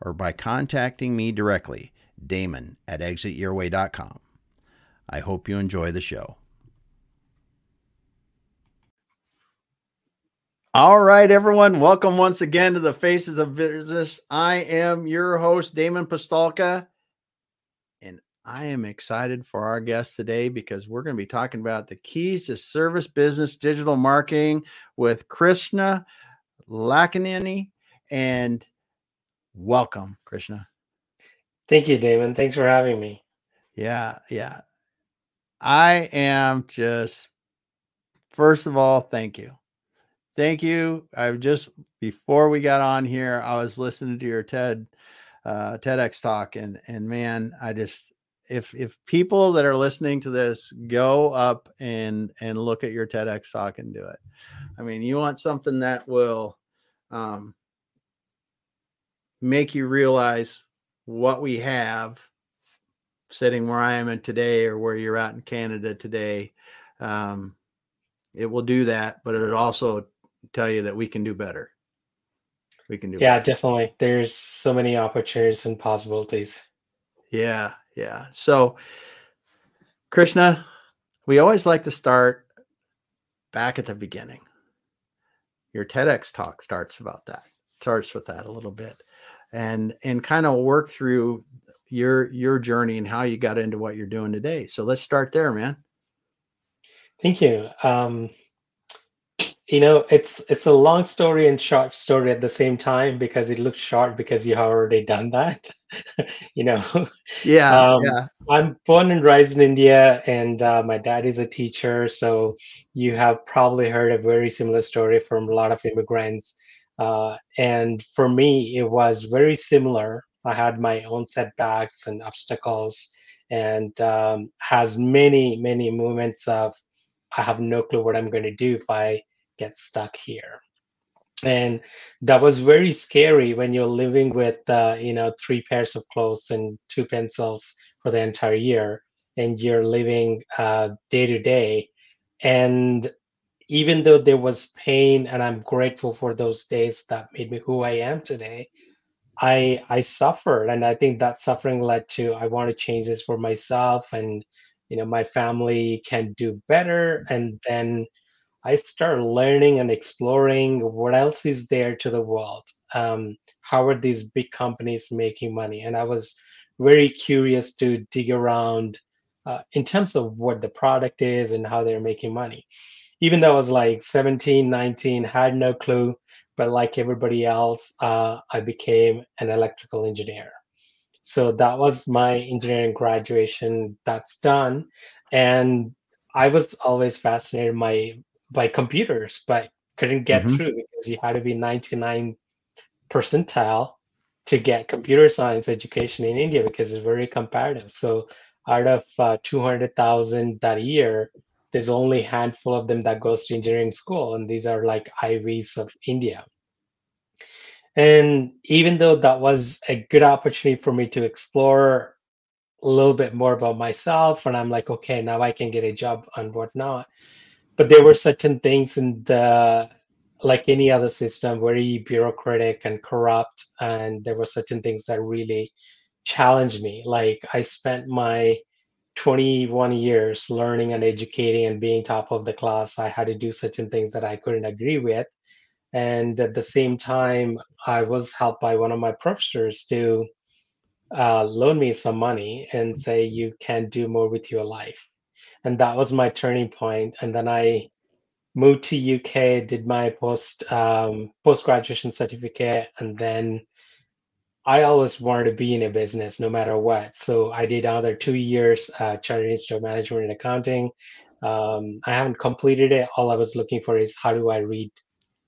or by contacting me directly, Damon at exityourway.com. I hope you enjoy the show. All right, everyone. Welcome once again to the Faces of Business. I am your host, Damon Pistulka, and I am excited for our guest today because we're going to be talking about the keys to service business digital marketing with Krishna Lakkineni. And welcome, Krishna. Thank you, Damon. Thanks for having me. Yeah, yeah. I am just, first of all, thank you thank you. I just before we got on here, I was listening to your TED uh, TEDx talk, and and man, I just if if people that are listening to this go up and and look at your TEDx talk and do it. I mean, you want something that will um, make you realize what we have sitting where I am in today or where you're at in Canada today. Um, it will do that, but it'll also tell you that we can do better. We can do yeah, better. definitely. There's so many opportunities and possibilities. Yeah, yeah. So, Krishna, we always like to start back at the beginning. Your TEDx talk starts about that. Starts with that a little bit, and and kind of work through your your journey and how you got into what you're doing today. So let's start there, man. Thank you. Um, you know it's it's a long story and short story at the same time because it looks short because you have already done that you know yeah, um, yeah i'm born and raised in india and uh, my dad is a teacher so you have probably heard a very similar story from a lot of immigrants uh, and for me it was very similar. I had my own setbacks and obstacles and um, has many many moments of i have no clue what i'm going to do if i get stuck here. And that was very scary when you're living with uh, you know three pairs of clothes and two pencils for the entire year and you're living uh, day to day. And even though there was pain and i'm grateful for those days that made me who i am today i i suffered and i think that suffering led to i want to change this for myself and you know my family can do better and then I started learning and exploring what else is there to the world. Um, how are these big companies making money? And I was very curious to dig around uh, in terms of what the product is and how they're making money. Even though I was like 17, 19, had no clue, but like everybody else, uh, I became an electrical engineer. So that was my engineering graduation. That's done. And I was always fascinated. My by computers, but couldn't get mm-hmm. through because you had to be 99 percentile to get computer science education in India because it's very comparative. So out of uh, 200,000 that year, there's only a handful of them that goes to engineering school, and these are like IVs of India. And even though that was a good opportunity for me to explore a little bit more about myself, and I'm like, okay, now I can get a job and whatnot but there were certain things in the like any other system very bureaucratic and corrupt and there were certain things that really challenged me like i spent my 21 years learning and educating and being top of the class i had to do certain things that i couldn't agree with and at the same time i was helped by one of my professors to uh, loan me some money and say you can do more with your life and that was my turning point. And then I moved to UK, did my post um, post graduation certificate, and then I always wanted to be in a business no matter what. So I did another two years uh, Chartered Institute Management and Accounting. Um, I haven't completed it. All I was looking for is how do I read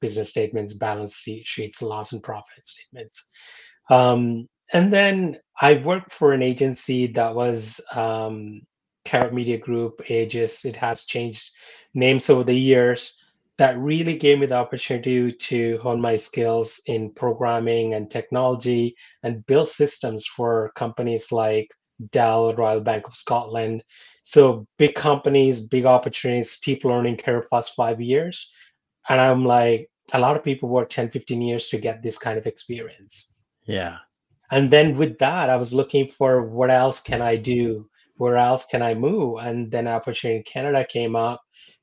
business statements, balance sheets, loss and profit statements. Um, and then I worked for an agency that was um, Carat Media Group, Aegis. It has changed names over the years. That really gave me the opportunity to hone my skills in programming and technology and build systems for companies like Dell, Royal Bank of Scotland. So big companies, big opportunities, steep learning curve first five years. And I'm like, a lot of people work 10, 15 years to get this kind of experience. Yeah. And then with that, I was looking for what else can I do? Where else can I move? And then opportunity in Canada came up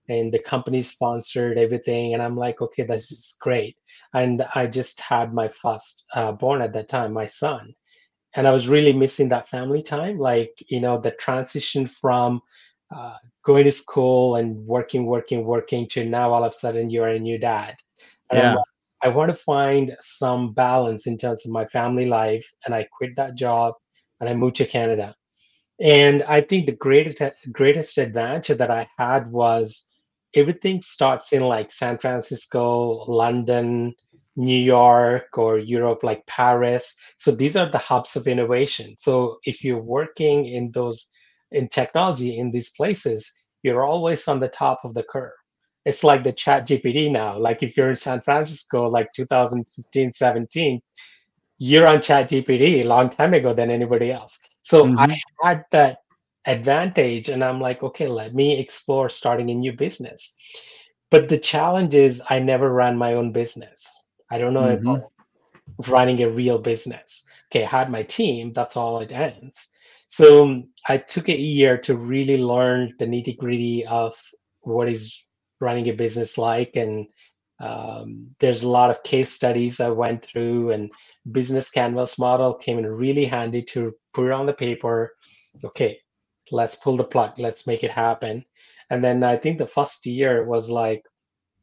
and the company sponsored everything. And I'm like, okay, this is great. And I just had my first uh, born at that time, my son. And I was really missing that family time, like, you know, the transition from uh, going to school and working, working, working to now all of a sudden you're a new dad. And yeah. Like, I want to find some balance in terms of my family life. And I quit that job and I moved to Canada. And I think the greatest greatest advantage that I had was everything starts in like San Francisco, London, New York, or Europe, like Paris. So these are the hubs of innovation. So if you're working in those in technology in these places, you're always on the top of the curve. It's like the ChatGPT now. Like if you're in San Francisco, like 2015, 17, you're on ChatGPT a long time ago than anybody else. So mm-hmm. I had that advantage and i'm like okay let me explore starting a new business. But the challenge is i never ran my own business. I don't know mm-hmm. running a real business. Okay i had my team that's all it ends. So i took a year to really learn the nitty gritty of what is running a business like and um, there's a lot of case studies i went through and business canvas model came in really handy to put it on the paper. Okay let's pull the plug let's make it happen. And then i think the first year was like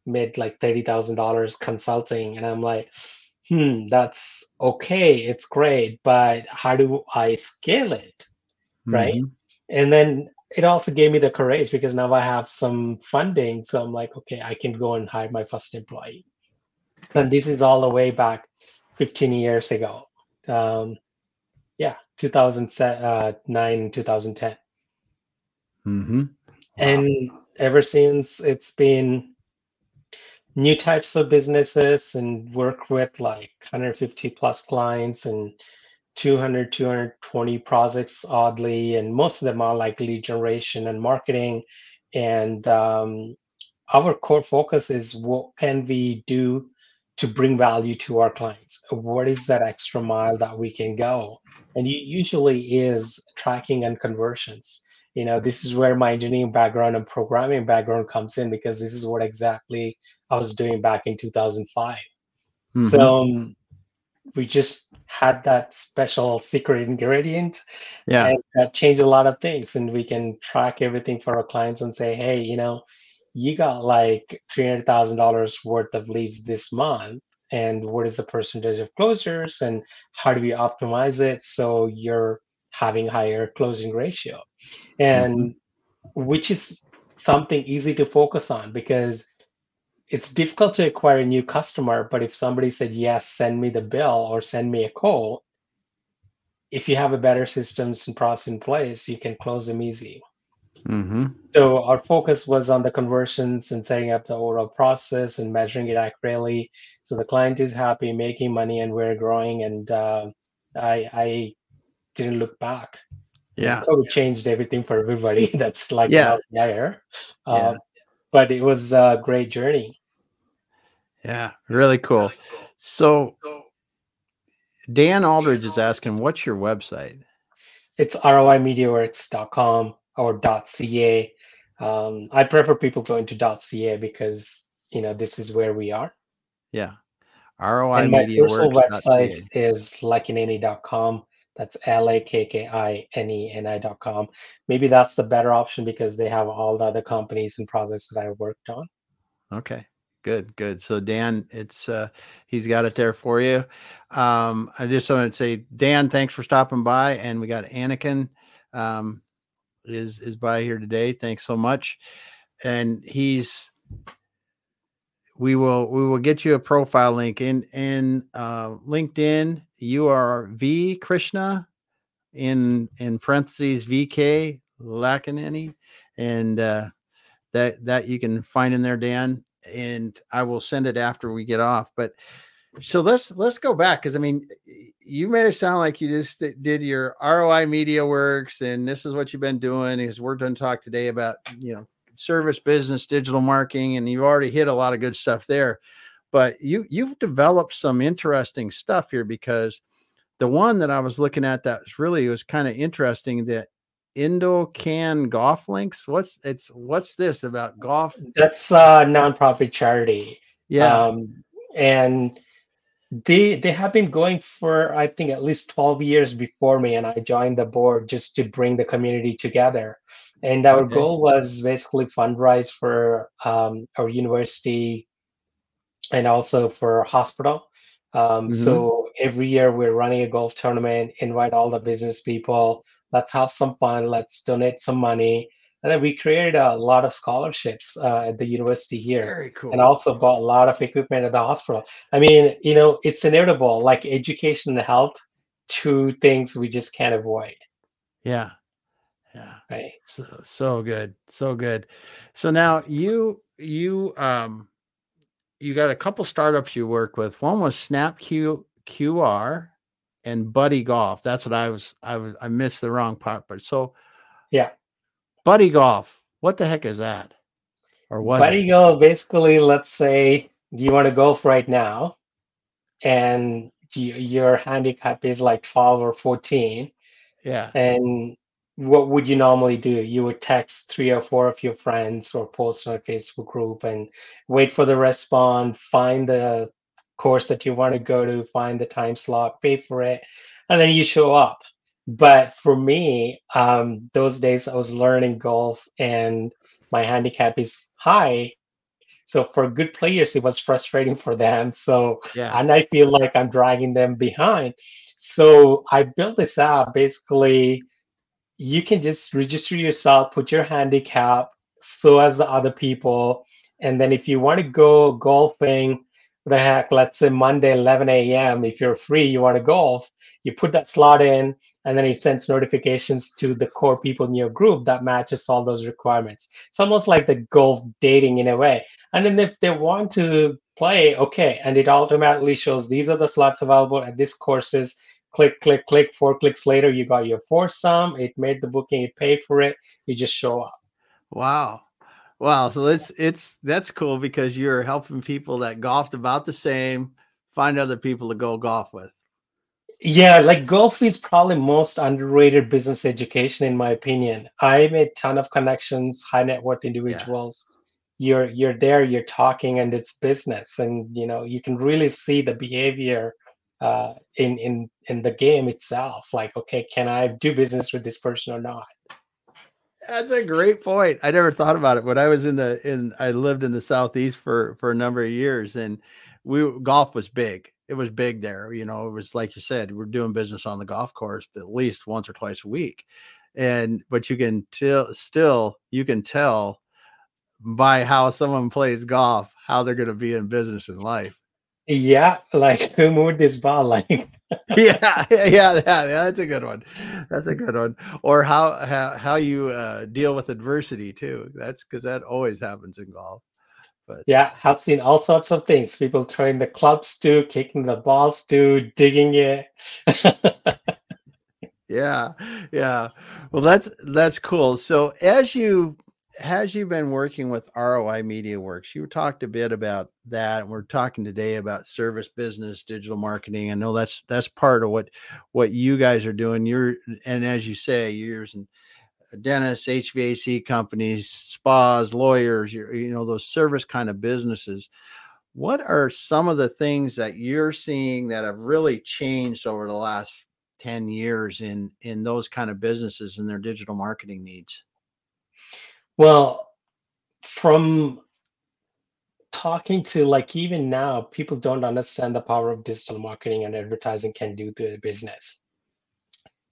made like $30000 consulting. And i'm like hmm that's okay it's great but how do i scale it? Right? Mm-hmm. and then it also gave me the courage because now i have some funding. So i'm like okay i can go and hire my first employee. And this is all the way back 15 years ago. Um, yeah 2009 2010 Mm-hmm. Wow. And ever since, it's been new types of businesses and work with like 150 plus clients and 200 220 projects oddly and most of them are like lead generation and marketing and um, our core focus is what can we do to bring value to our clients what is that extra mile that we can go and it usually is tracking and conversions you know this is where my engineering background and programming background comes in because this is what exactly i was doing back in 2005 mm-hmm. so um, we just had that special secret ingredient yeah and that changed a lot of things and we can track everything for our clients and say hey you know you got like $300000 worth of leads this month and what is the percentage of closures and how do we optimize it so you're having higher closing ratio and mm-hmm. which is something easy to focus on because it's difficult to acquire a new customer but if somebody said yes send me the bill or send me a call if you have a better systems and process in place you can close them easy mm-hmm. so our focus was on the conversions and setting up the overall process and measuring it accurately so the client is happy making money and we're growing and uh, I, I didn't look back. Yeah, it changed everything for everybody. That's like yeah. there. Uh, yeah. But it was a great journey. Yeah, really cool. So, Dan Aldridge is asking, what's your website? It's roimediaworks.com or .ca. Um, I prefer people going to .ca because you know this is where we are. Yeah. ROI and my personal website is lakkineni.com. That's L A K K I N E N I dot com. Maybe that's the better option because they have all the other companies and projects that I worked on. Okay. Good, good. So Dan, it's uh he's got it there for you. Um, I just want to say, Dan, thanks for stopping by. And we got Anakin um is is by here today. Thanks so much. And he's we will we will get you a profile link in in uh, LinkedIn. You are V Krishna in in parentheses VK Lakkineni, and uh, that that you can find in there, Dan. And I will send it after we get off. But so let's let's go back because I mean, you made it sound like you just did your ROI Media Works, and this is what you've been doing. Because we're going to talk today about you know service business, digital marketing, and you've already hit a lot of good stuff there. But you you've developed some interesting stuff here because the one that I was looking at that was really was kind of interesting that Indo-Can Golf Links. What's it's what's this about golf? That's a nonprofit charity. Yeah. Um, and they they have been going for I think at least 12 years before me and I joined the board just to bring the community together. And our okay. goal was basically fundraise for um, our university and also for hospital. Um, mm-hmm. So every year we're running a golf tournament, invite all the business people. Let's have some fun. Let's donate some money. And then we created a lot of scholarships uh, at the university here, cool. and also bought a lot of equipment at the hospital. I mean, you know, it's inevitable. Like education and health, two things we just can't avoid. Yeah, yeah. Right. So so good. So good. So now you you um you got a couple startups you work with. One was Snap Q QR and Buddy Golf. That's what I was I was I missed the wrong part. But so yeah. Buddy Golf. What the heck is that? Or what? Buddy it? Golf basically let's say you want to golf right now and you, your handicap is like 12 or 14 yeah and what would you normally do? You would text three or four of your friends or post on a Facebook group and wait for the response, find the course that you want to go to, find the time slot, pay for it, and then you show up. But for me, um, those days I was learning golf and my handicap is high. So for good players, it was frustrating for them. So yeah. and I feel like I'm dragging them behind. So I built this app basically you can just register yourself, put your handicap, so as the other people. And then if you want to go golfing, the heck, let's say Monday, 11 a.m., if you're free, you want to golf, you put that slot in, and then it sends notifications to the core people in your group that matches all those requirements. It's almost like the golf dating in a way. And then if they want to play, okay, and it automatically shows these are the slots available at these courses click, click, click. Four clicks later, you got your foursome. It made the booking. It paid for it. You just show up. Wow. Wow. So it's it's that's cool because you're helping people that golfed about the same find other people to go golf with. Yeah, like golf is probably most underrated business education in my opinion. I made ton of connections, high net worth individuals. Yeah. You're you're there, you're talking, and it's business, and you know you can really see the behavior uh, in in in the game itself. Like, okay, can I do business with this person or not? That's a great point. I never thought about it. When I was in the in, I lived in the southeast for for a number of years, and we golf was big. It was big there. You know, it was like you said, we're doing business on the golf course at least once or twice a week, and but you can tell still you can tell by how someone plays golf how they're going to be in business in life. Yeah, like who moved this ball? Like yeah, yeah, yeah, yeah, that's a good one. That's a good one. Or how how how you uh, deal with adversity too. That's because that always happens in golf. But yeah, I've seen all sorts of things. People throwing the clubs to, kicking the balls to, digging it. yeah, yeah. Well, that's that's cool. So as you has you've been working with ROI Media Works? You talked a bit about that, and we're talking today about service business, digital marketing. I know that's that's part of what what you guys are doing. You're and as you say, you're using uh, dentists, HVAC companies, spas, lawyers. You know those service kind of businesses. What are some of the things that you're seeing that have really changed over the last 10 years in in those kind of businesses and their digital marketing needs? Well, from talking to like even now, people don't understand the power of digital marketing and advertising can do to their business.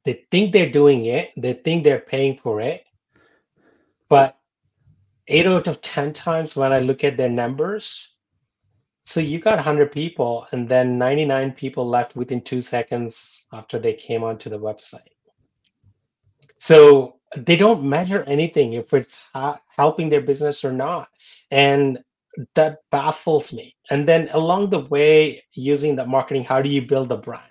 They think they're doing it, they think they're paying for it, but eight out of 10 times when I look at their numbers, So you got 100 people, and then 99 people left within two seconds after they came onto the website. So they don't measure anything if it's ha- helping their business or not. And that baffles me. And then along the way, using the marketing, how do you build a brand?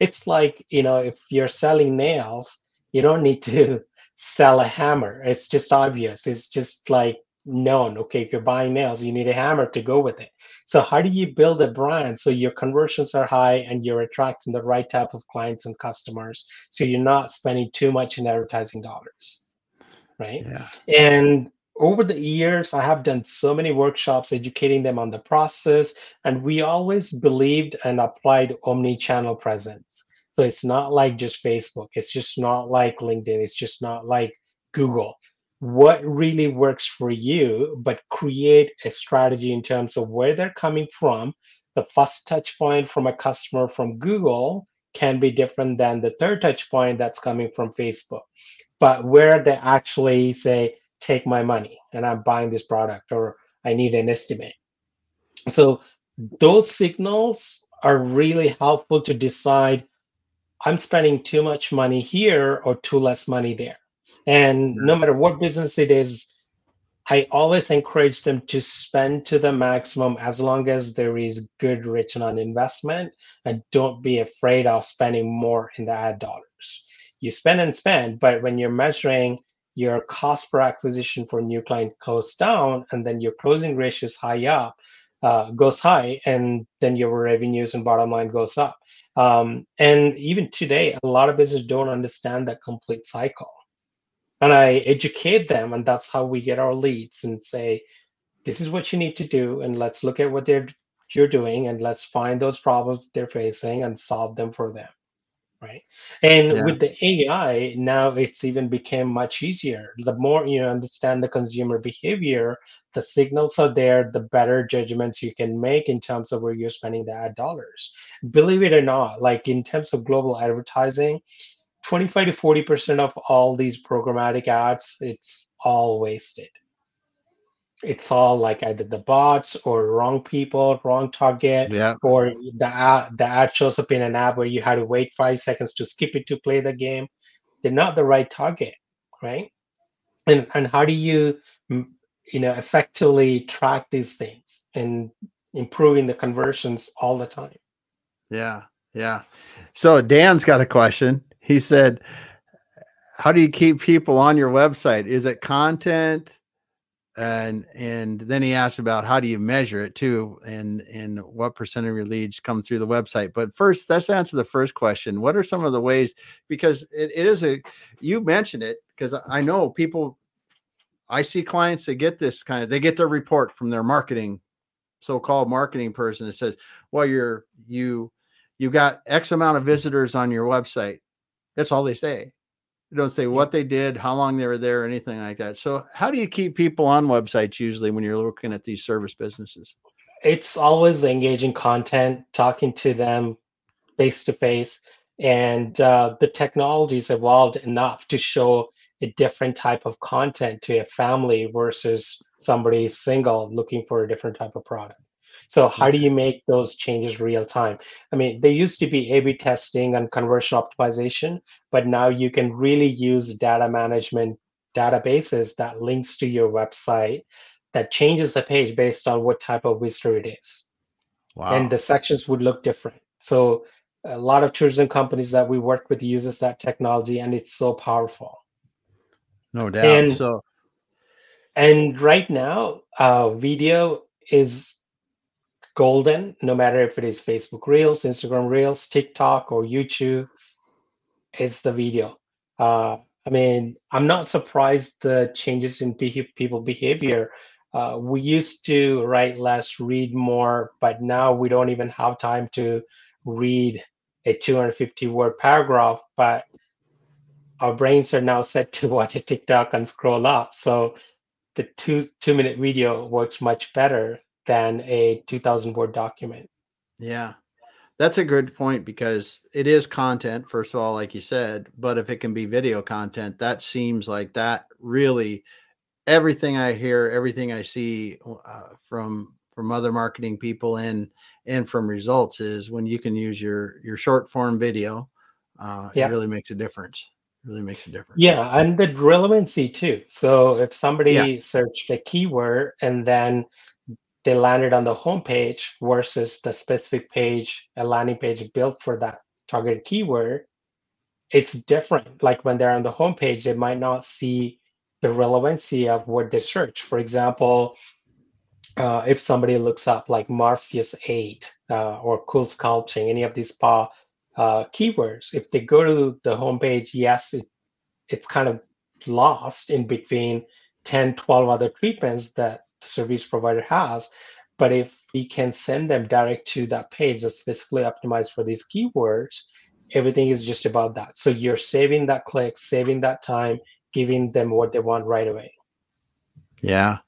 It's like, you know, if you're selling nails, you don't need to sell a hammer. It's just obvious. It's just like known. Okay, if you're buying nails, you need a hammer to go with it. So, how do you build a brand so your conversions are high and you're attracting the right type of clients and customers so you're not spending too much in advertising dollars? Right. Yeah. And over the years, I have done so many workshops educating them on the process, and we always believed and applied omni channel presence. So it's not like just Facebook, it's just not like LinkedIn, it's just not like Google. What really works for you, but create a strategy in terms of where they're coming from. The first touch point from a customer from Google can be different than the third touch point that's coming from Facebook. But where they actually say, take my money and I'm buying this product or I need an estimate. So those signals are really helpful to decide I'm spending too much money here or too less money there. And no matter what business it is, I always encourage them to spend to the maximum as long as there is good return on investment and don't be afraid of spending more in the ad dollars. You spend and spend, but when you're measuring your cost per acquisition for new client goes down and then your closing ratio is high up uh, goes high and then your revenues and bottom line goes up. Um, and even today a lot of businesses don't understand that complete cycle and i educate them and that's how we get our leads and say this is what you need to do and let's look at what they're you're doing and let's find those problems they're facing and solve them for them right? And yeah. with the ai now it's even became much easier. The more you understand the consumer behavior the signals are there the better judgments you can make in terms of where you're spending the ad dollars. Believe it or not like in terms of global advertising 25 to 40 percent of all these programmatic ads it's all wasted it's all like either the bots or wrong people, wrong target, yeah. or the ad, the ad shows up in an app where you had to wait five seconds to skip it to play the game. They're not the right target, right? And and how do you you know effectively track these things and improving the conversions all the time? Yeah, yeah. So Dan's got a question. He said, "How do you keep people on your website? Is it content?" and and then he asked about how do you measure it too and and what percent of your leads come through the website but first let's answer the first question what are some of the ways because it, it is a you mentioned it because i know people i see clients that get this kind of they get their report from their marketing so-called marketing person that says well you're you you got x amount of visitors on your website that's all they say They don't say what they did, how long they were there, or anything like that. So, how do you keep people on websites usually when you're looking at these service businesses? It's always engaging content, talking to them face to face, and uh, the technology's evolved enough to show a different type of content to a family versus somebody single looking for a different type of product. So how do you make those changes real time? I mean, there used to be A/B testing and conversion optimization, but now you can really use data management databases that links to your website that changes the page based on what type of visitor it is. Wow. And the sections would look different. So a lot of tourism companies that we work with uses that technology and it's so powerful. No doubt. And, so and right now, uh, video is golden, no matter if it is Facebook Reels, Instagram Reels, TikTok, or YouTube. It's the video. Uh, I mean, I'm not surprised the changes in people behavior. Uh, we used to write less, read more, but now we don't even have time to read a 250 word paragraph. But our brains are now set to watch a TikTok and scroll up. So the two two minute video works much better than a 2000 word document. Yeah. That's a good point because it is content, first of all, like you said, but if it can be video content, that seems like that really everything I hear, everything I see uh, from from other marketing people and and from results is when you can use your your short form video uh, yeah. it really makes a difference really makes a difference yeah and the relevancy too so if somebody yeah. searched a keyword and then they landed on the homepage versus the specific page a landing page built for that target keyword it's different. Like when they're on the homepage they might not see the relevancy of what they search. For example uh, if somebody looks up like Morpheus 8 uh, or CoolSculpting, any of these spa uh, keywords, if they go to the homepage, yes, it, it's kind of lost in between 10, 12 other treatments that service provider has. But if we can send them direct to that page that's specifically optimized for these keywords, everything is just about that. So you're saving that click, saving that time, giving them what they want right away. Yeah.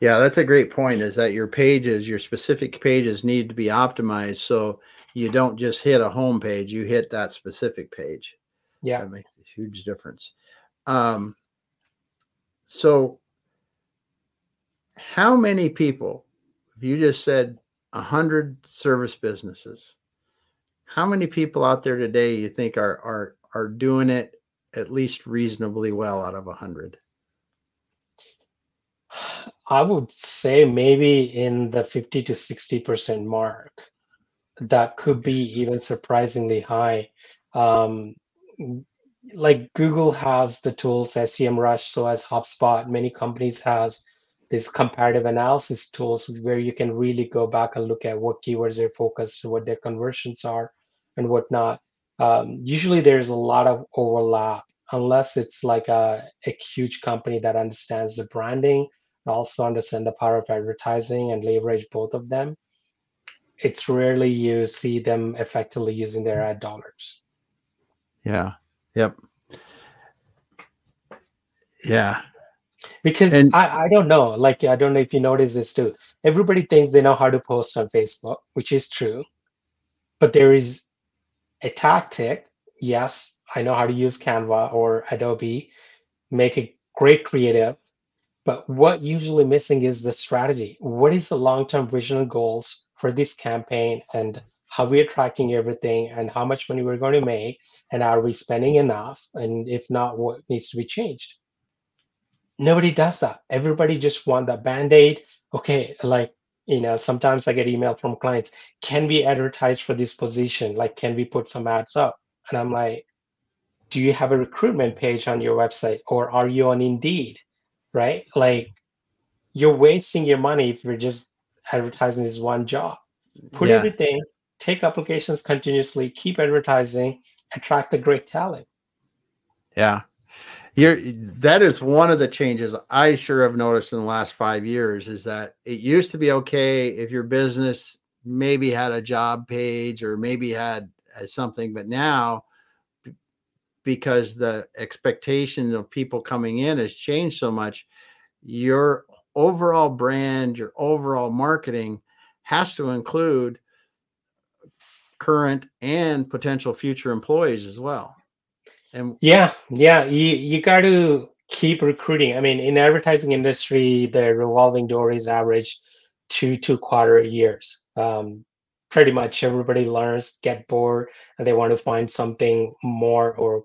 Yeah, that's a great point. Is that your pages, your specific pages need to be optimized so you don't just hit a home page, you hit that specific page. Yeah. That makes a huge difference. Um, so how many people, if you just said a hundred service businesses, how many people out there today you think are are are doing it at least reasonably well out of a hundred? I would say maybe in the 50 to 60% mark. That could be even surprisingly high. Um, like Google has the tools SEMrush, so as HubSpot, many companies has these comparative analysis tools where you can really go back and look at what keywords they're focused, what their conversions are, and whatnot. Um, usually there's a lot of overlap unless it's like a, a huge company that understands the branding also understand the power of advertising and leverage both of them, it's rarely you see them effectively using their ad dollars. Yeah. Yep. Yeah. Because and, I, I don't know, like I don't know if you notice this too. Everybody thinks they know how to post on Facebook, which is true. But there is a tactic. Yes, I know how to use Canva or Adobe, make a great creative, but what usually missing is the strategy. What is the long-term vision and goals for this campaign and how we're tracking everything and how much money we're going to make and are we spending enough? And if not, what needs to be changed? Nobody does that. Everybody just want that band-aid. Okay, like you know, sometimes I get email from clients, can we advertise for this position? Like, can we put some ads up? And I'm like, do you have a recruitment page on your website or are you on Indeed? right? Like you're wasting your money if you're just advertising this one job. Put yeah. everything, take applications continuously, keep advertising, attract the great talent. Yeah. You're, that is one of the changes I sure have noticed in the last five years is that it used to be okay if your business maybe had a job page or maybe had something, but now because the expectation of people coming in has changed so much your overall brand your overall marketing has to include current and potential future employees as well and yeah yeah you, you got to keep recruiting i mean in advertising industry the revolving door is average two two quarter years um, pretty much everybody learns get bored and they want to find something more or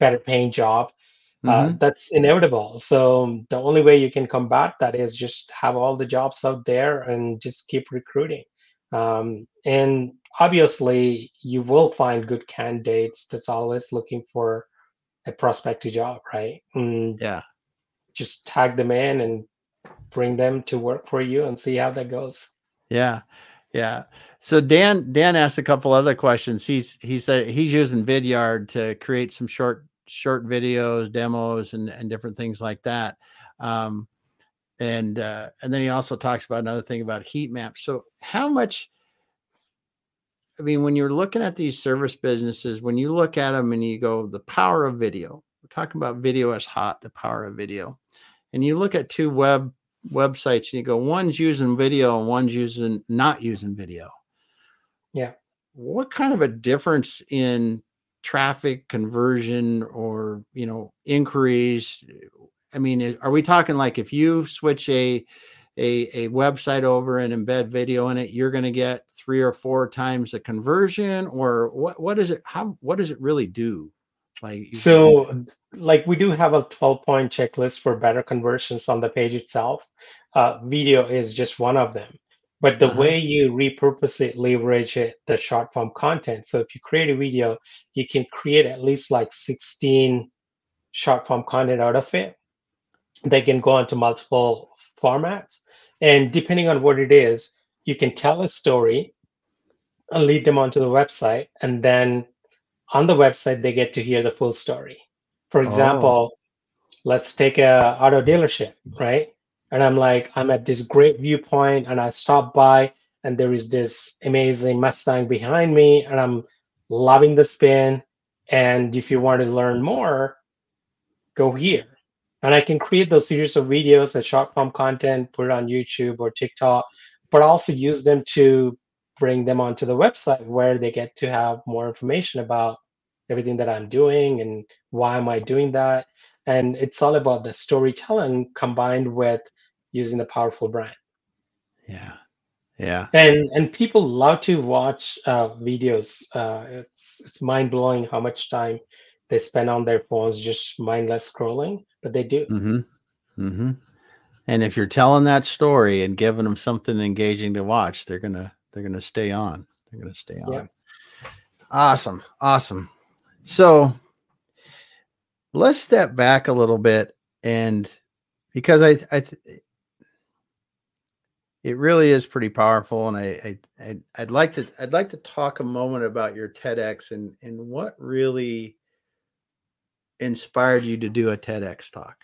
better paying job. Uh, mm-hmm. Uh, that's inevitable. So the only way you can combat that is just have all the jobs out there and just keep recruiting. Um, and obviously, you will find good candidates that's always looking for a prospective job, right? And yeah. Just tag them in and bring them to work for you and see how that goes. Yeah. Yeah. So Dan Dan asked a couple other questions. He's he said he's using Vidyard to create some short short videos, demos, and and different things like that. Um, and uh, and then he also talks about another thing about heat maps. So how much? I mean, when you're looking at these service businesses, when you look at them and you go, the power of video. We're talking about video as hot, the power of video, and you look at two web websites and you go, one's using video and one's using not using video. Yeah. What kind of a difference in traffic conversion or, you know, inquiries? I mean, are we talking like if you switch a a, a website over and embed video in it, you're going to get three or four times the conversion, or what? What is it? How? What does it really do? Like so, like we do have a 12 point checklist for better conversions on the page itself. Uh, video is just one of them. But the uh-huh. way you repurpose it, leverage it, the short form content. So if you create a video, you can create at least like 16 short form content out of it. They can go into multiple formats. And depending on what it is, you can tell a story and lead them onto the website. And then on the website, they get to hear the full story. For oh. example, oh. let's take a auto dealership, right? And I'm like, I'm at this great viewpoint, and I stop by, and there is this amazing Mustang behind me, and I'm loving the spin. And if you want to learn more, go here and I can create those series of videos and short form content, put it on YouTube or TikTok, but also use them to bring them onto the website where they get to have more information about everything that I'm doing and why am I doing that. And it's all about the storytelling combined with using the powerful brand. Yeah. Yeah. And and people love to watch uh, videos. Uh, it's it's mind blowing how much time they spend on their phones just mindless scrolling, but they do. Mm-hmm. Mm-hmm. And if you're telling that story and giving them something engaging to watch, they're gonna they're gonna stay on. They're gonna stay on. Yeah. Awesome, awesome. So let's step back a little bit and because I I it really is pretty powerful and I, I I'd like to I'd like to talk a moment about your TEDx and and what really inspired you to do a TEDx talk?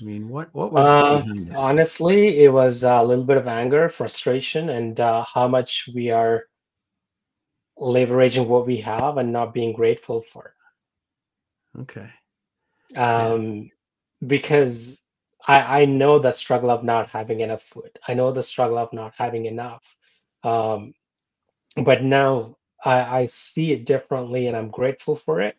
I mean, what what was uh, honestly, it was a little bit of anger, frustration, and uh, how much we are leveraging what we have and not being grateful for. Okay. Um, yeah. because I I know the struggle of not having enough food. I know the struggle of not having enough. Um, but now I, I see it differently, and I'm grateful for it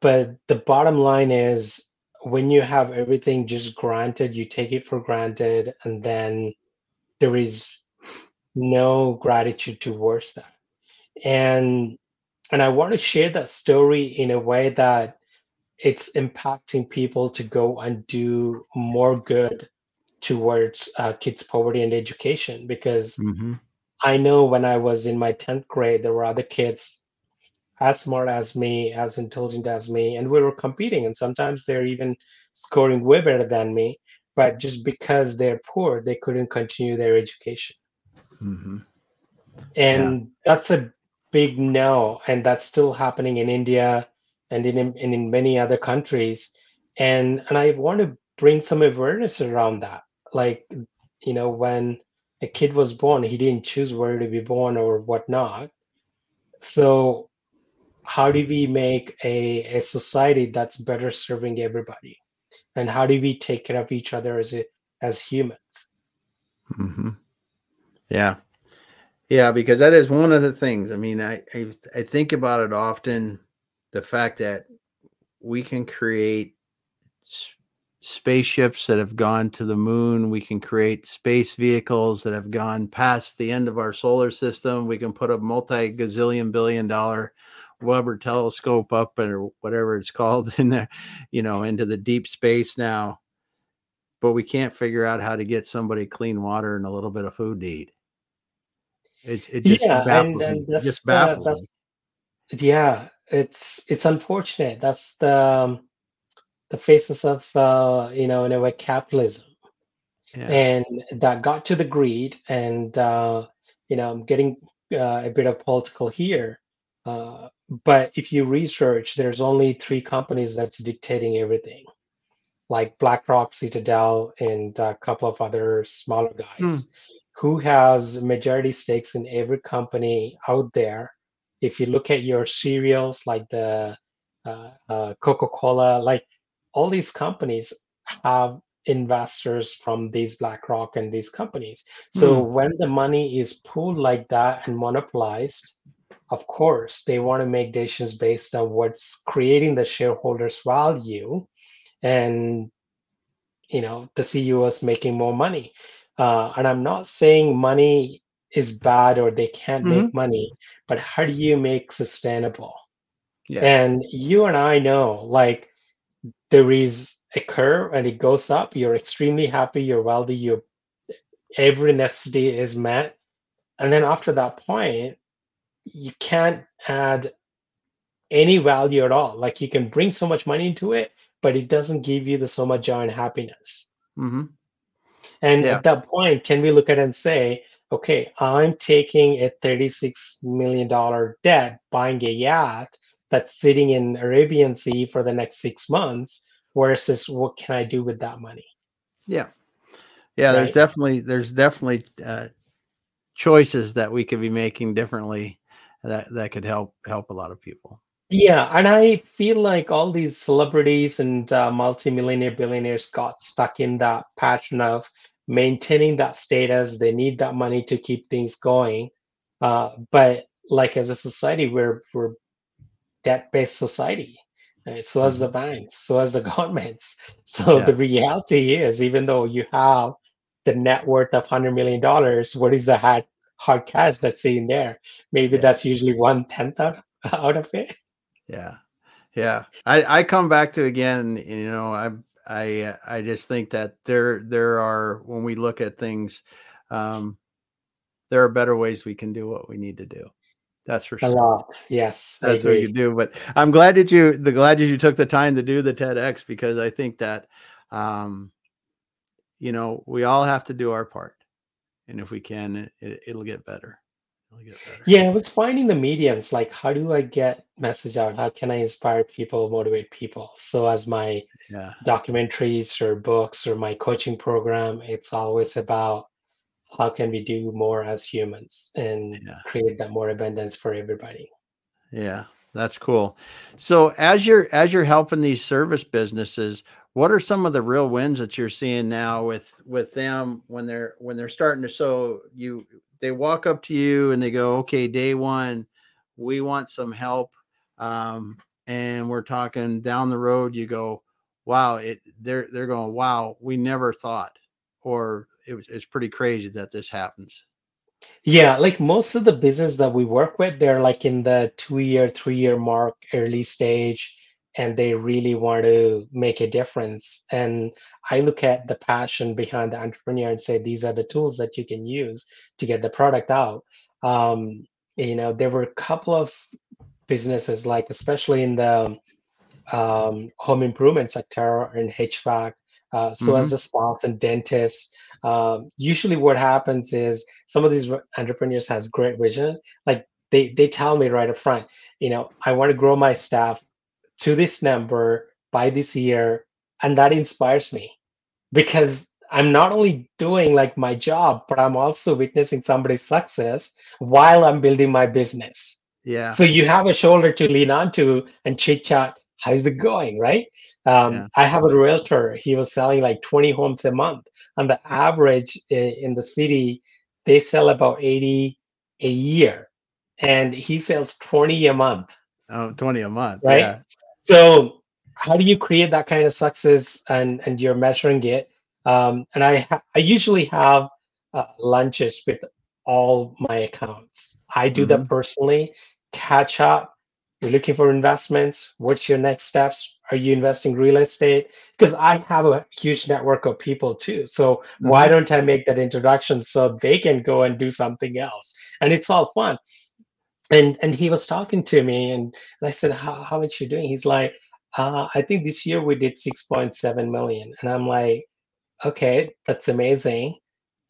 but the bottom line is when you have everything just granted, you take it for granted, and then there is no gratitude towards that. And and I want to share that story in a way that it's impacting people to go and do more good towards uh, kids' poverty and education because mm-hmm. I know when I was in my 10th grade, there were other kids as smart as me, as intelligent as me, and we were competing. And sometimes they're even scoring way better than me, but just because they're poor, they couldn't continue their education. Mm-hmm. And yeah. that's a big no, and that's still happening in India and in and in many other countries. And and I want to bring some awareness around that. Like, you know, when a kid was born, he didn't choose where to be born or whatnot. So how do we make a, a society that's better serving everybody and how do we take care of each other as a, as humans mm-hmm. yeah yeah because that is one of the things i mean I, I i think about it often the fact that we can create spaceships that have gone to the moon. We can create space vehicles that have gone past the end of our solar system. We can put a multi gazillion billion dollar Webber telescope up or whatever it's called in the, you know, into the deep space now. But we can't figure out how to get somebody clean water and a little bit of food to eat. It, it just yeah, baffles and, and me. Just baffles uh, me. Yeah, it's it's unfortunate. That's the um, the faces of uh, you know in a way capitalism, yeah. and that got to the greed. And uh, you know, I'm getting uh, a bit of political here. Uh, but if you research, there's only three companies that's dictating everything, like BlackRock, Citadel, and a couple of other smaller guys. Hmm. Who has majority stakes in every company out there? If you look at your cereals, like the uh, uh, Coca-Cola, like all these companies have investors from these BlackRock and these companies. So hmm. when the money is pooled like that and monopolized, of course, they want to make decisions based on what's creating the shareholders' value. And you know the ceo is making more money uh, and i'm not saying money is bad or they can't Mhm. make money but how do you make sustainable Yeah. and you and i know like there is a curve and it goes up you're extremely happy you're wealthy you every necessity is met and then after that point you can't add any value at all like you can bring so much money into it but it doesn't give you the so much joy and happiness hmm and Yeah. at that point can we look at it and say okay i'm taking a 36 million dollar debt buying a yacht that's sitting in arabian sea for the next six months versus what can i do with that money Yeah. Yeah. There's definitely there's definitely uh, choices that we could be making differently that that could help help a lot of people. Yeah, and I feel like all these celebrities and uh, multimillionaire billionaires got stuck in that pattern of maintaining that status. They need that money to keep things going. Uh, but like as a society, we're we're debt-based society. Uh, so as the Mhm. banks, so as the governments. So Yeah. the reality is, even though you have the net worth of hundred million dollars, what is the hard hard cash that's sitting there? Maybe Yeah. that's usually one tenth out out of it. Yeah. Yeah. I, I come back to again, you know, I, I, I just think that there, there are, when we look at things, um, there are better ways we can do what we need to do. That's for sure. A lot. Yes, That's what you do. But I'm glad that you, the glad that you took the time to do the TEDx because I think that, um, you know, we all have to do our part. And if we can, it, it'll get better. It'll get better. Yeah, I was finding the mediums like how do I get message out? How can I inspire people, motivate people? So as my Yeah. documentaries or books or my coaching program, it's always about how can we do more as humans and Yeah. create that more abundance for everybody. Yeah, that's cool. So as you're as you're helping these service businesses, what are some of the real wins that you're seeing now with with them when they're when they're starting to so you they walk up to you and they go, "Okay, day 1, we want some help." Um and we're talking down the road you go, "Wow, it they're they're going, "Wow, we never thought." Or it was it's pretty crazy that this happens. Yeah, like most of the business that we work with, they're like in the two year, three year mark, early stage, and they really want to make a difference. And I look at the passion behind the entrepreneur and say, these are the tools that you can use to get the product out. Um, you know, there were a couple of businesses, like especially in the um, home improvement sector and HVAC. Uh, so as Mhm. the spas and dentists, um, usually what happens is some of these entrepreneurs has great vision. Like they they tell me right up front, you know, I want to grow my staff to this number by this year, and that inspires me because I'm not only doing like my job, but I'm also witnessing somebody's success while I'm building my business. Yeah. So you have a shoulder to lean onto and chit chat. How's it going, right? Um, Yeah. I have a realtor. He was selling like 20 homes a month. On the average in the city, they sell about 80 a year, and he sells 20 a month, Oh, 20 a month. right? Yeah. So how do you create that kind of success and and you're measuring it? Um, and I ha- I usually have uh, lunches with all my accounts. I do that Mhm. personally. Catch up. You're looking for investments. What's your next steps? Are you investing real estate? Because I have a huge network of people too. So why Mhm. don't I make that introduction so they can go and do something else? And it's all fun and and he was talking to me and, i said how, how much you doing? He's like uh, i think this year we did 6.7 million. And i'm like okay that's amazing.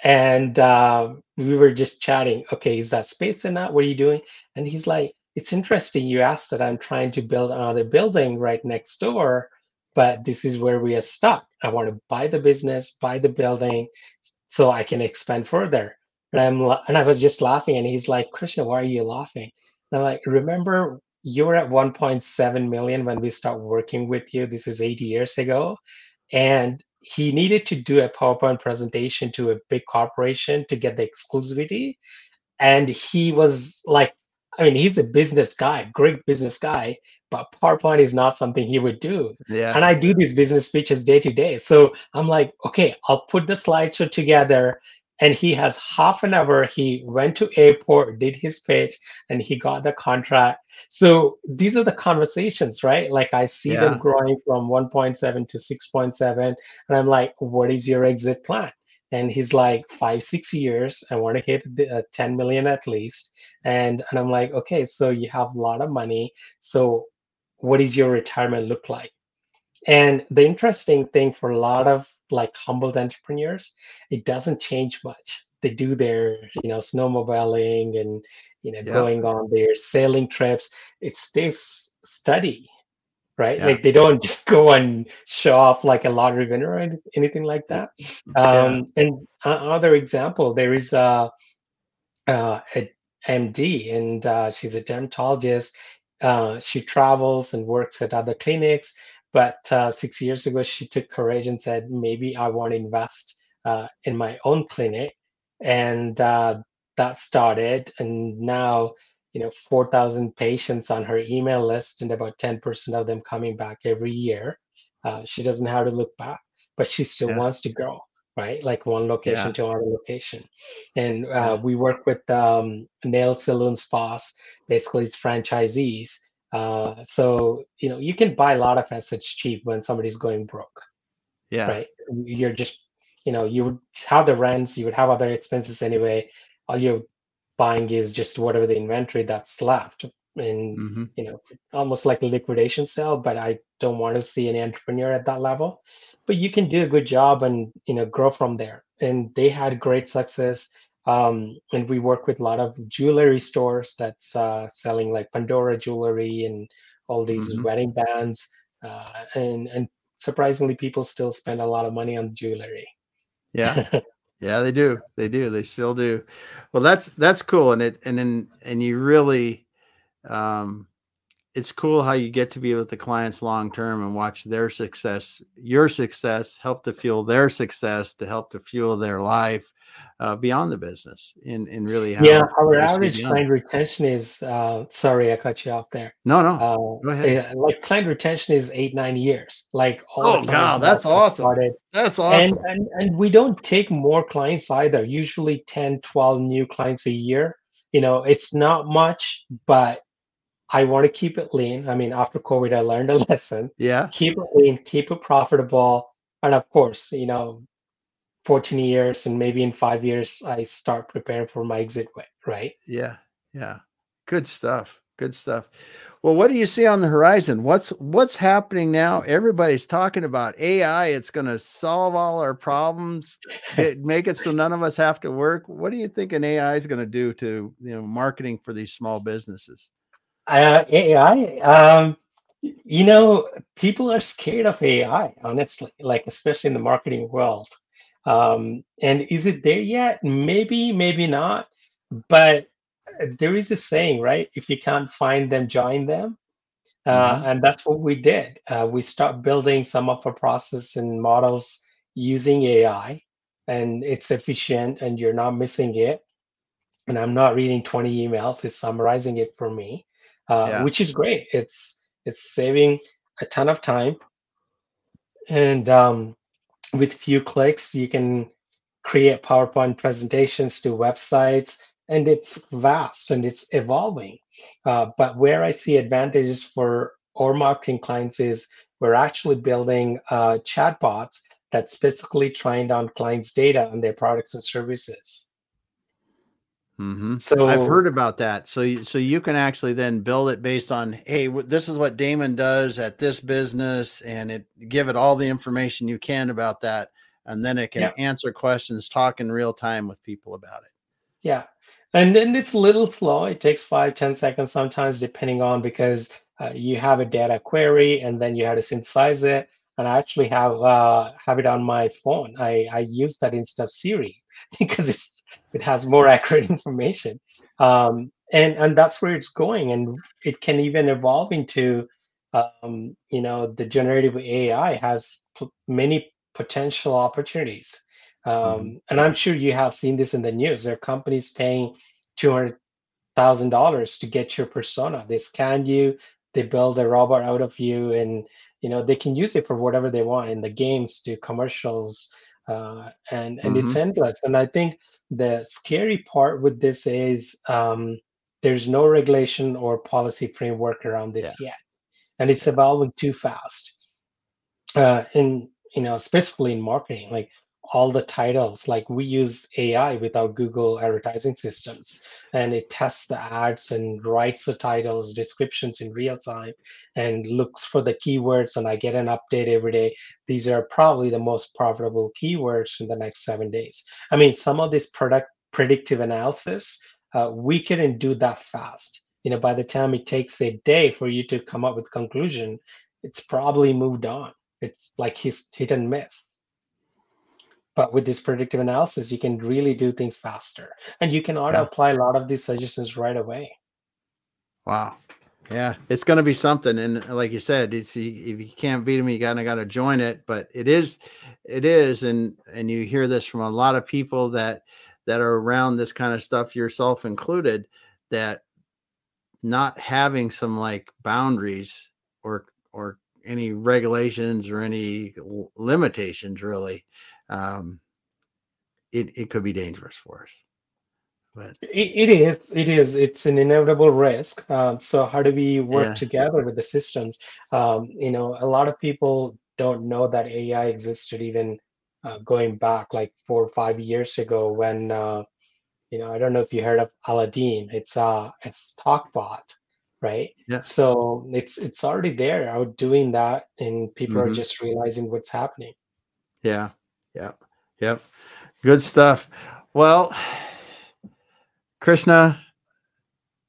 And uh, we were just chatting okay is that space enough? What are you doing? And he's like it's interesting you asked that i'm trying to build another building right next door but this is where we are stuck. I want to buy the business buy the building so i can expand further and i'm and i was just laughing and he's like krishna why are you laughing and i'm like remember you were at 1.7 million when we start working with you this is eight years ago and he needed to do a PowerPoint presentation to a big corporation to get the exclusivity. And he was like, I mean, he's a business guy, great business guy, but PowerPoint is not something he would do. Yeah. And I do these business speeches day to day. So I'm like, okay, I'll put the slideshow together. And he has half an hour. He went to airport, did his pitch, and he got the contract. So these are the conversations, right? Like I see Yeah. them growing from 1.7 to 6.7. And I'm like, what is your exit plan? And he's like, five, six years. I want to hit the, uh, 10 million at least. And, and I'm like, okay, so you have a lot of money. So what is your retirement look like? And the interesting thing for a lot of like humbled entrepreneurs, it doesn't change much. They do their, you know, snowmobiling and you know, Yeah. going on their sailing trips. It stays steady, right? Yeah. Like they don't just go and show off like a lottery winner or anything like that. Yeah. Um, and a- another example, there is a, uh, a MD, and uh, she's a dermatologist. Uh, she travels and works at other clinics. But uh, six years ago, she took courage and said, maybe I want to invest uh, in my own clinic. And uh, that started. And now, you know, 4,000 patients on her email list, and about 10% of them coming back every year. Uh, she doesn't have to look back, but she still Yeah. wants to grow, right? Like one location Yeah. to another location. And Yeah. uh, we work with um, nail salon spas, basically it's franchisees. Uh, so you know you can buy a lot of assets cheap when somebody's going broke, Yeah. right? You're just you know you would have the rents, you would have other expenses anyway. All you're buying is just whatever the inventory that's left, and hmm you know almost like a liquidation sale. But I don't want to see an entrepreneur at that level. But you can do a good job and you know grow from there. And they had great success um, and we work with a lot of jewelry stores that's uh, selling like Pandora jewelry and all these Mhm. wedding bands, uh, and and surprisingly, people still spend a lot of money on jewelry. Yeah. Yeah, they do. They do. They still do. Well, that's that's cool, and it and then and you really, um, it's cool how you get to be with the clients long term and watch their success, your success, help to fuel their success, to help to fuel their life uh, beyond the business, and and really how yeah, our average client retention is. Uh, sorry, I cut you off there. No, no, Uh, go ahead. like client retention is eight nine years. Like all Oh, God, that's awesome. started That's and, awesome. and and we don't take more clients either usually 10 12 new clients a year you know it's not much but i want to keep it lean i mean after covid i learned a lesson Yeah, keep it lean keep it profitable and of course you know 14 years and maybe in five years i start preparing for my exit way right yeah, yeah. Good stuff. Good stuff. Well, what do you see on the horizon? What's what's happening now? Everybody's talking about AI. It's going to solve all our problems, get, make it so none of us have to work. What do you think an AI is going to do to you know marketing for these small businesses? uh, ai um you know people are scared of ai honestly like especially in the marketing world um and is it there yet? Maybe maybe not. But uh, there is a saying right? If you can't find them join them. Uh, Mhm. and that's what we did. Uh, we start building some of our process and models using ai and it's efficient and you're not missing it. And i'm not reading 20 emails it's summarizing it for me uh, Yeah, which is great. It's it's saving a ton of time. And um, with few clicks you can create powerpoint presentations to websites and it's vast and it's evolving. Uh, but where i see advantages for our marketing clients is we're actually building uh, chatbots that's specifically trained on clients data and their products and services hmm So I've heard about that. So you, so you can actually then build it based on, hey, wh- this is what Damon does at this business, and it give it all the information you can about that, and then it can yeah answer questions, talk in real time with people about it. Yeah, and then it's a little slow. It takes five, ten seconds sometimes, depending on because uh, you have a data query and then you have to synthesize it. And I actually have uh, have it on my phone. I I use that instead of Siri because it's it has more accurate information. Um, and and that's where it's going, and it can even evolve into um, you know the generative AI has p- many potential opportunities um, and I'm sure you have seen this in the news. There are companies paying two hundred thousand dollars to get your persona. They scan you, they build a robot out of you and you know they can use it for whatever they want in the games to commercials uh, and and mm-hmm. it's endless and i think the scary part with this is um, there's no regulation or policy framework around this yeah. yet and it's evolving too fast uh, and you know specifically in marketing like all the titles like we use ai with our google advertising systems and it tests the ads and writes the titles descriptions in real time and looks for the keywords and i get an update every day. These are probably the most profitable keywords in the next seven days. I mean some of this product predictive analysis uh, we couldn't do that fast. You know by the time it takes a day for you to come up with conclusion it's probably moved on. It's like his hit and miss but with this predictive analysis, you can really do things faster and you can auto yeah. apply a lot of these suggestions right away. Wow. Yeah, it's going to be something. And uh, like you said, it's if you can't beat them, you kind of got to join it. But it is, it is, and and you hear this from a lot of people that that are around this kind of stuff, yourself included, that not having some like boundaries or or any regulations or any limitations really um, it it could be dangerous for us. But it, it is, it is, it's an inevitable risk. Um, so how do we work yeah. together with the systems? Um, you know, a lot of people don't know that AI existed even uh, going back like four or five years ago when uh, you know I don't know if you heard of Aladdin. It's uh it's TalkBot, right? Yeah. So it's it's already there out doing that, and people mm-hmm. are just realizing what's happening. Yeah, Yep. Yep. Good stuff. Well, Krishna,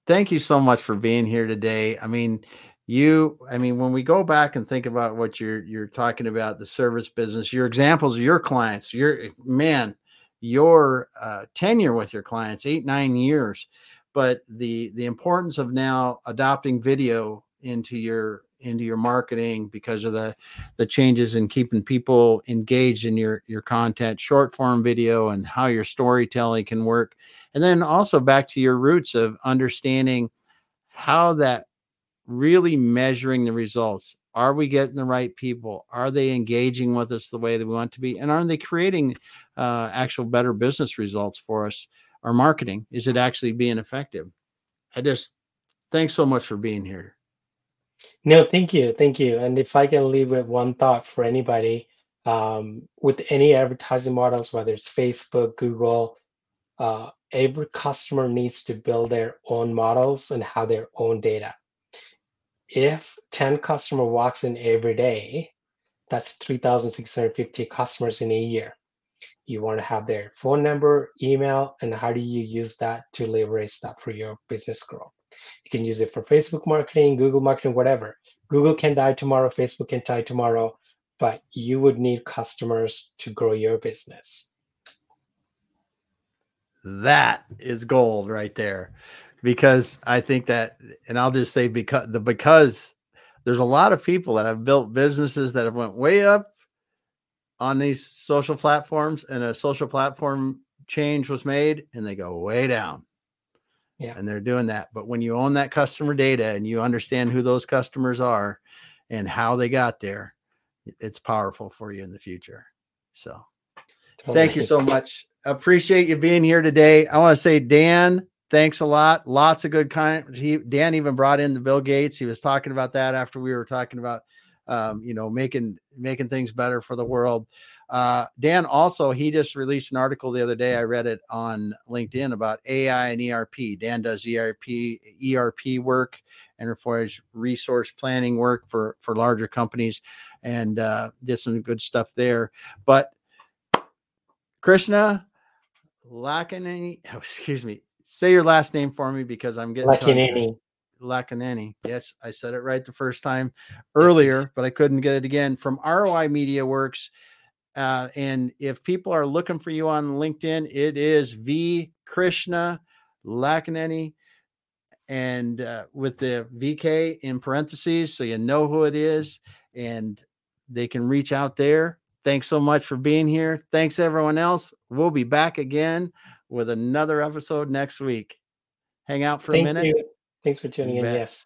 thank you so much for being here today. I mean, you i mean when we go back and think about what you're you're talking about the service business your examples your clients your man your uh, tenure with your clients eight nine years but the the importance of now adopting video into your into your marketing because of the the changes in keeping people engaged in your your content short form video and how your storytelling can work. And then also back to your roots of understanding how that really measuring the results. Are we getting the right people? Are they engaging with us the way that we want to be? And are they creating uh, actual better business results for us our marketing? Is it actually being effective? I just thanks so much for being here no, thank you. Thank you. And if I can leave with one thought for anybody, um, with any advertising models, whether it's Facebook, Google, uh, every customer needs to build their own models and have their own data. If 10 customer walks in every day, that's 3,650 customers in a year. You want to have their phone number, email, and how do you use that to leverage that for your business growth? You can use it for Facebook marketing, Google marketing, whatever. Google can die tomorrow, Facebook can die tomorrow, but you would need customers to grow your business. That is gold right there. Because I think that, and I'll just say because the because there's a lot of people that have built businesses that have went way up on these social platforms and a social platform change was made and they go way down yeah. And they're doing that. But when you own that customer data and you understand who those customers are and how they got there, it's powerful for you in the future. So totally. thank you so much. Appreciate you being here today. I want to say, Dan, thanks a lot. Lots of good kind. He Dan even brought in the Bill Gates. He was talking about that after we were talking about um, you know, making making things better for the world. Uh, Dan also he just released an article the other day. I read it on LinkedIn about AI and ERP. Dan does ERP ERP work and for his resource planning work for for larger companies, and uh, did some good stuff there. But Krishna Lakkineni, oh, excuse me, say your last name for me because I'm getting Lakkineni. Lakkineni. Yes, I said it right the first time earlier, but I couldn't get it again. From ROI Media Works. Uh, and if people are looking for you on LinkedIn, it is V Krishna Lakkineni and uh, with the VK in parentheses, so you know who it is, and they can reach out there. Thanks so much for being here. Thanks everyone else. We'll be back again with another episode next week. Hang out for Thank a minute. You. Thanks for tuning in. Yes.